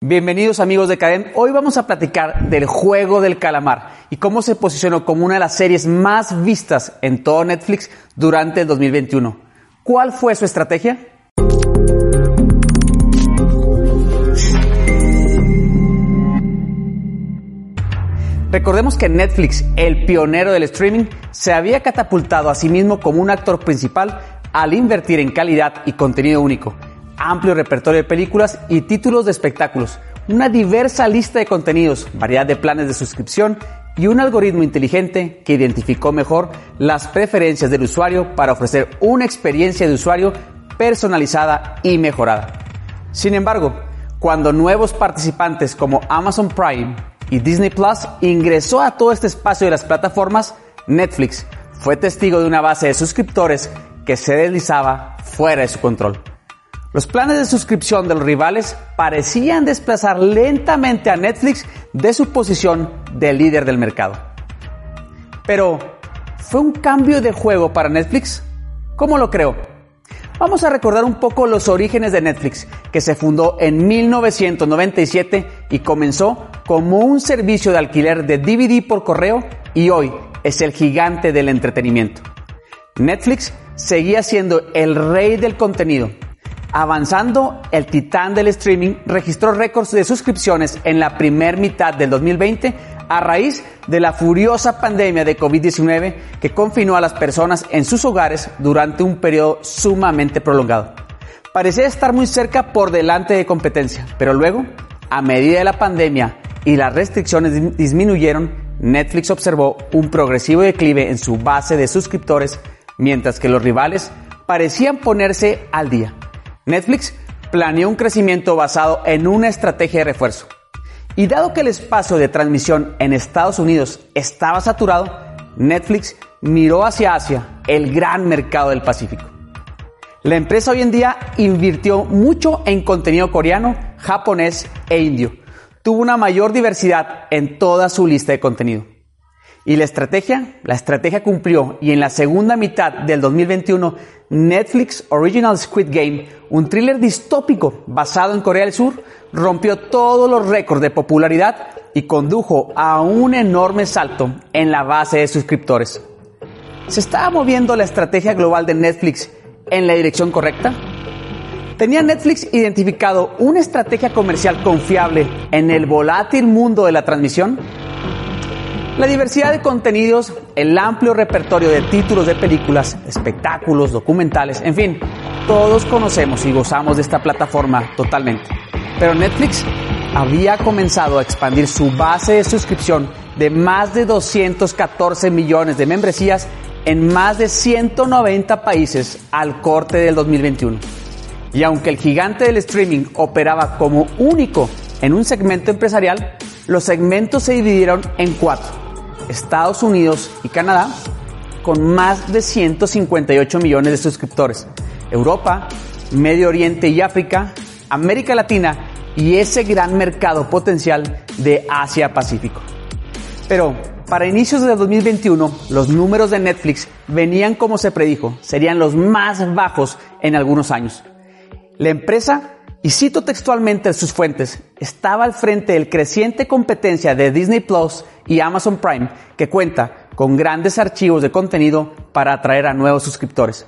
Bienvenidos amigos de Cadem. Hoy vamos a platicar del juego del calamar y cómo se posicionó como una de las series más vistas en todo Netflix durante el 2021. ¿Cuál fue su estrategia? Recordemos que Netflix, el pionero del streaming, se había catapultado a sí mismo como un actor principal al invertir en calidad y contenido único amplio repertorio de películas y títulos de espectáculos, una diversa lista de contenidos, variedad de planes de suscripción y un algoritmo inteligente que identificó mejor las preferencias del usuario para ofrecer una experiencia de usuario personalizada y mejorada. Sin embargo, cuando nuevos participantes como Amazon Prime y Disney Plus ingresó a todo este espacio de las plataformas, Netflix fue testigo de una base de suscriptores que se deslizaba fuera de su control. Los planes de suscripción de los rivales parecían desplazar lentamente a Netflix de su posición de líder del mercado. Pero, ¿fue un cambio de juego para Netflix? ¿Cómo lo creo? Vamos a recordar un poco los orígenes de Netflix, que se fundó en 1997 y comenzó como un servicio de alquiler de DVD por correo y hoy es el gigante del entretenimiento. Netflix seguía siendo el rey del contenido Avanzando, el titán del streaming registró récords de suscripciones en la primer mitad del 2020 a raíz de la furiosa pandemia de COVID-19 que confinó a las personas en sus hogares durante un periodo sumamente prolongado. Parecía estar muy cerca por delante de competencia, pero luego, a medida de la pandemia y las restricciones disminuyeron, Netflix observó un progresivo declive en su base de suscriptores, mientras que los rivales parecían ponerse al día. Netflix planeó un crecimiento basado en una estrategia de refuerzo. Y dado que el espacio de transmisión en Estados Unidos estaba saturado, Netflix miró hacia Asia, el gran mercado del Pacífico. La empresa hoy en día invirtió mucho en contenido coreano, japonés e indio. Tuvo una mayor diversidad en toda su lista de contenido. Y la estrategia, la estrategia cumplió y en la segunda mitad del 2021 Netflix Original Squid Game, un thriller distópico basado en Corea del Sur, rompió todos los récords de popularidad y condujo a un enorme salto en la base de suscriptores. ¿Se estaba moviendo la estrategia global de Netflix en la dirección correcta? ¿Tenía Netflix identificado una estrategia comercial confiable en el volátil mundo de la transmisión? La diversidad de contenidos, el amplio repertorio de títulos de películas, espectáculos, documentales, en fin, todos conocemos y gozamos de esta plataforma totalmente. Pero Netflix había comenzado a expandir su base de suscripción de más de 214 millones de membresías en más de 190 países al corte del 2021. Y aunque el gigante del streaming operaba como único en un segmento empresarial, los segmentos se dividieron en cuatro Estados Unidos y Canadá con más de 158 millones de suscriptores. Europa, Medio Oriente y África, América Latina y ese gran mercado potencial de Asia-Pacífico. Pero para inicios de 2021, los números de Netflix venían como se predijo, serían los más bajos en algunos años. La empresa y cito textualmente sus fuentes, estaba al frente del creciente competencia de Disney Plus y Amazon Prime, que cuenta con grandes archivos de contenido para atraer a nuevos suscriptores.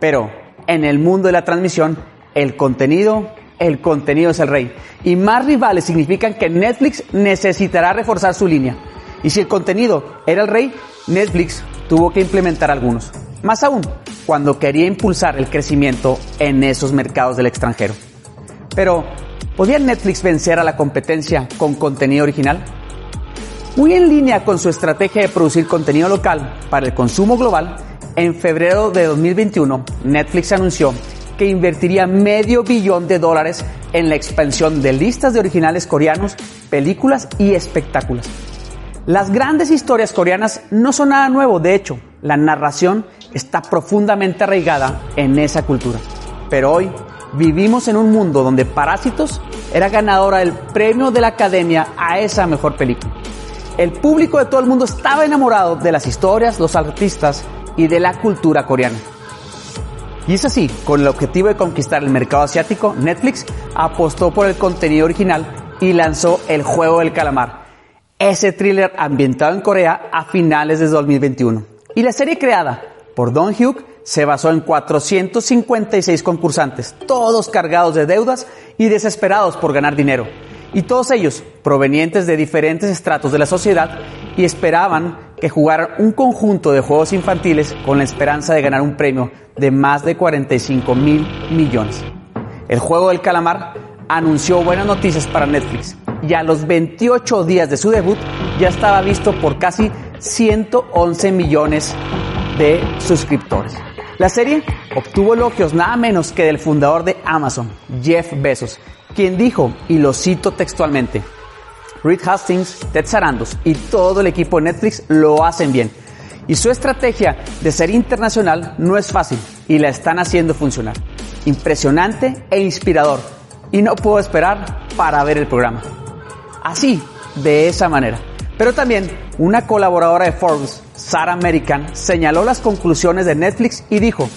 Pero en el mundo de la transmisión, el contenido, el contenido es el rey. Y más rivales significan que Netflix necesitará reforzar su línea. Y si el contenido era el rey, Netflix tuvo que implementar algunos. Más aún, cuando quería impulsar el crecimiento en esos mercados del extranjero. Pero, ¿podía Netflix vencer a la competencia con contenido original? Muy en línea con su estrategia de producir contenido local para el consumo global, en febrero de 2021 Netflix anunció que invertiría medio billón de dólares en la expansión de listas de originales coreanos, películas y espectáculos. Las grandes historias coreanas no son nada nuevo, de hecho, la narración está profundamente arraigada en esa cultura. Pero hoy vivimos en un mundo donde Parásitos era ganadora del premio de la Academia a esa mejor película. El público de todo el mundo estaba enamorado de las historias, los artistas y de la cultura coreana. Y es así, con el objetivo de conquistar el mercado asiático, Netflix apostó por el contenido original y lanzó El Juego del Calamar, ese thriller ambientado en Corea a finales de 2021. Y la serie creada por Don Hyuk se basó en 456 concursantes, todos cargados de deudas y desesperados por ganar dinero. Y todos ellos provenientes de diferentes estratos de la sociedad y esperaban que jugaran un conjunto de juegos infantiles con la esperanza de ganar un premio de más de 45 mil millones. El juego del calamar anunció buenas noticias para Netflix y a los 28 días de su debut ya estaba visto por casi 111 millones de suscriptores. La serie obtuvo elogios nada menos que del fundador de Amazon, Jeff Bezos, quien dijo, y lo cito textualmente, Reed Hastings, Ted Sarandos y todo el equipo de Netflix lo hacen bien. Y su estrategia de ser internacional no es fácil y la están haciendo funcionar. Impresionante e inspirador. Y no puedo esperar para ver el programa. Así, de esa manera. Pero también una colaboradora de Forbes, Sarah American, señaló las conclusiones de Netflix y dijo,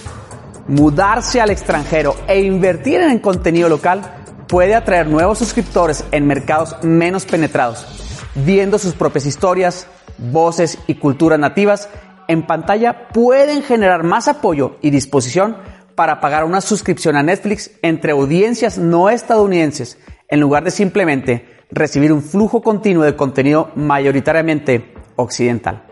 mudarse al extranjero e invertir en contenido local puede atraer nuevos suscriptores en mercados menos penetrados, viendo sus propias historias, voces y culturas nativas en pantalla pueden generar más apoyo y disposición para pagar una suscripción a Netflix entre audiencias no estadounidenses en lugar de simplemente recibir un flujo continuo de contenido mayoritariamente occidental.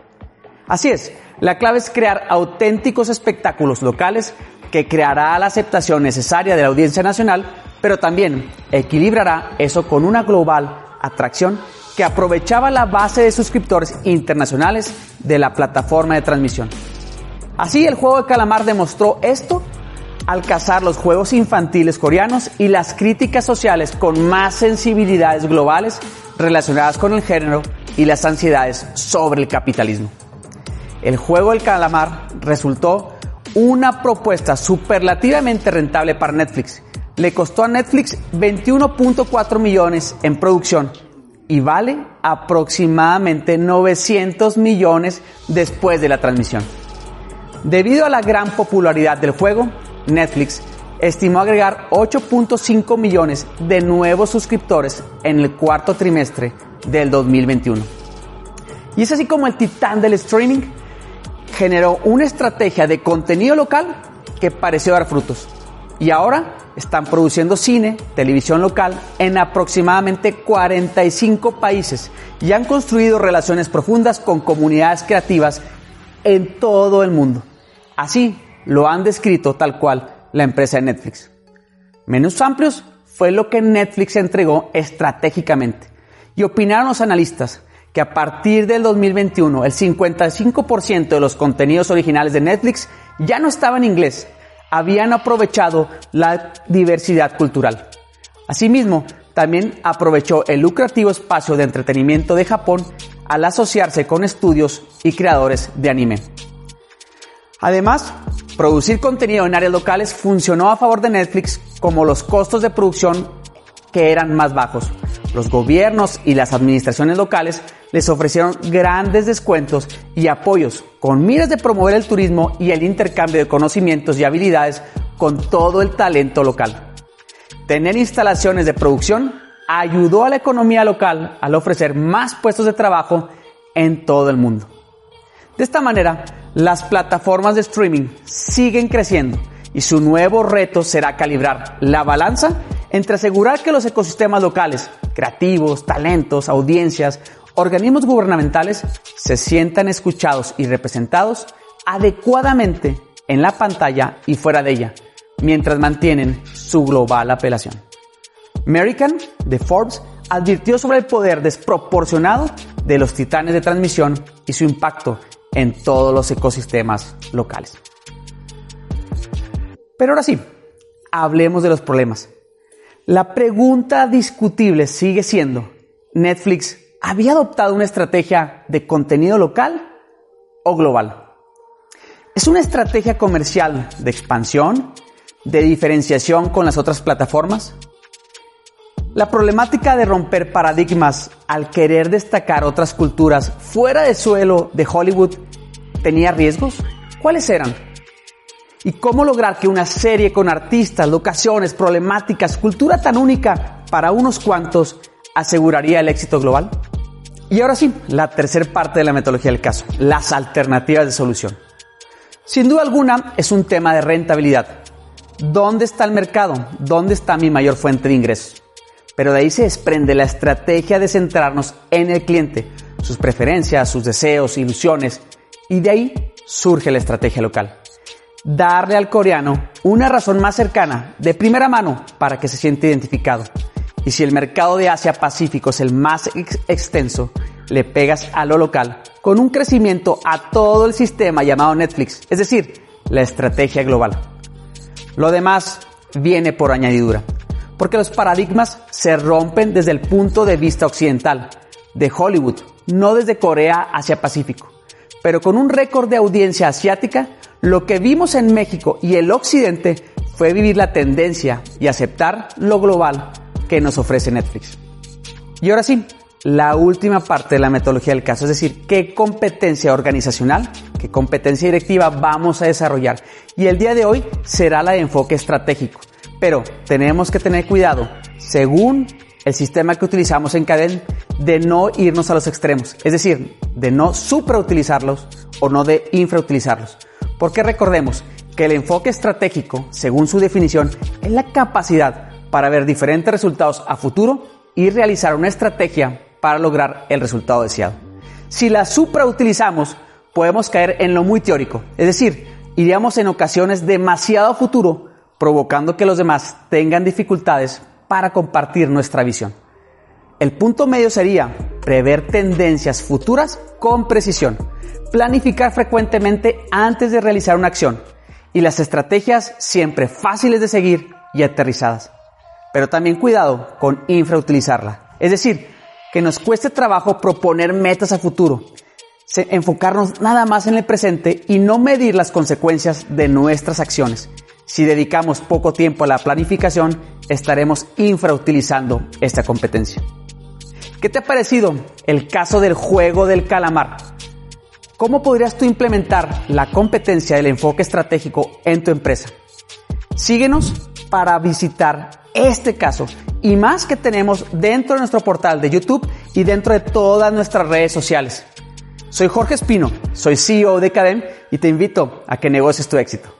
Así es, la clave es crear auténticos espectáculos locales que creará la aceptación necesaria de la audiencia nacional pero también equilibrará eso con una global atracción que aprovechaba la base de suscriptores internacionales de la plataforma de transmisión. Así el juego de calamar demostró esto al cazar los juegos infantiles coreanos y las críticas sociales con más sensibilidades globales relacionadas con el género y las ansiedades sobre el capitalismo. El juego del calamar resultó una propuesta superlativamente rentable para Netflix le costó a Netflix 21.4 millones en producción y vale aproximadamente 900 millones después de la transmisión. Debido a la gran popularidad del juego, Netflix estimó agregar 8.5 millones de nuevos suscriptores en el cuarto trimestre del 2021. Y es así como el titán del streaming generó una estrategia de contenido local que pareció dar frutos. Y ahora están produciendo cine, televisión local en aproximadamente 45 países y han construido relaciones profundas con comunidades creativas en todo el mundo. Así lo han descrito tal cual la empresa de Netflix. Menos amplios fue lo que Netflix entregó estratégicamente. Y opinaron los analistas que a partir del 2021 el 55% de los contenidos originales de Netflix ya no estaba en inglés, habían aprovechado la diversidad cultural. Asimismo, también aprovechó el lucrativo espacio de entretenimiento de Japón al asociarse con estudios y creadores de anime. Además, producir contenido en áreas locales funcionó a favor de Netflix como los costos de producción que eran más bajos. Los gobiernos y las administraciones locales les ofrecieron grandes descuentos y apoyos con miras de promover el turismo y el intercambio de conocimientos y habilidades con todo el talento local. Tener instalaciones de producción ayudó a la economía local al ofrecer más puestos de trabajo en todo el mundo. De esta manera, las plataformas de streaming siguen creciendo y su nuevo reto será calibrar la balanza entre asegurar que los ecosistemas locales, creativos, talentos, audiencias, organismos gubernamentales se sientan escuchados y representados adecuadamente en la pantalla y fuera de ella, mientras mantienen su global apelación. American, de Forbes, advirtió sobre el poder desproporcionado de los titanes de transmisión y su impacto en todos los ecosistemas locales. Pero ahora sí, hablemos de los problemas. La pregunta discutible sigue siendo, ¿Netflix había adoptado una estrategia de contenido local o global? ¿Es una estrategia comercial de expansión, de diferenciación con las otras plataformas? La problemática de romper paradigmas al querer destacar otras culturas fuera de suelo de Hollywood tenía riesgos? ¿Cuáles eran? ¿Y cómo lograr que una serie con artistas, locaciones, problemáticas, cultura tan única para unos cuantos aseguraría el éxito global? Y ahora sí, la tercera parte de la metodología del caso, las alternativas de solución. Sin duda alguna es un tema de rentabilidad. ¿Dónde está el mercado? ¿Dónde está mi mayor fuente de ingresos? Pero de ahí se desprende la estrategia de centrarnos en el cliente, sus preferencias, sus deseos, ilusiones, y de ahí surge la estrategia local darle al coreano una razón más cercana, de primera mano, para que se siente identificado. Y si el mercado de Asia Pacífico es el más extenso, le pegas a lo local con un crecimiento a todo el sistema llamado Netflix, es decir, la estrategia global. Lo demás viene por añadidura, porque los paradigmas se rompen desde el punto de vista occidental, de Hollywood, no desde Corea hacia Pacífico. Pero con un récord de audiencia asiática, lo que vimos en México y el Occidente fue vivir la tendencia y aceptar lo global que nos ofrece Netflix. Y ahora sí, la última parte de la metodología del caso, es decir, qué competencia organizacional, qué competencia directiva vamos a desarrollar. Y el día de hoy será la de enfoque estratégico. Pero tenemos que tener cuidado, según el sistema que utilizamos en Cadena, de no irnos a los extremos, es decir, de no suprautilizarlos o no de infrautilizarlos. Porque recordemos que el enfoque estratégico, según su definición, es la capacidad para ver diferentes resultados a futuro y realizar una estrategia para lograr el resultado deseado. Si la suprautilizamos, podemos caer en lo muy teórico, es decir, iríamos en ocasiones demasiado a futuro, provocando que los demás tengan dificultades para compartir nuestra visión. El punto medio sería prever tendencias futuras con precisión planificar frecuentemente antes de realizar una acción y las estrategias siempre fáciles de seguir y aterrizadas. Pero también cuidado con infrautilizarla. Es decir, que nos cueste trabajo proponer metas a futuro, enfocarnos nada más en el presente y no medir las consecuencias de nuestras acciones. Si dedicamos poco tiempo a la planificación, estaremos infrautilizando esta competencia. ¿Qué te ha parecido el caso del juego del calamar? ¿Cómo podrías tú implementar la competencia del enfoque estratégico en tu empresa? Síguenos para visitar este caso y más que tenemos dentro de nuestro portal de YouTube y dentro de todas nuestras redes sociales. Soy Jorge Espino, soy CEO de Cadem y te invito a que negocies tu éxito.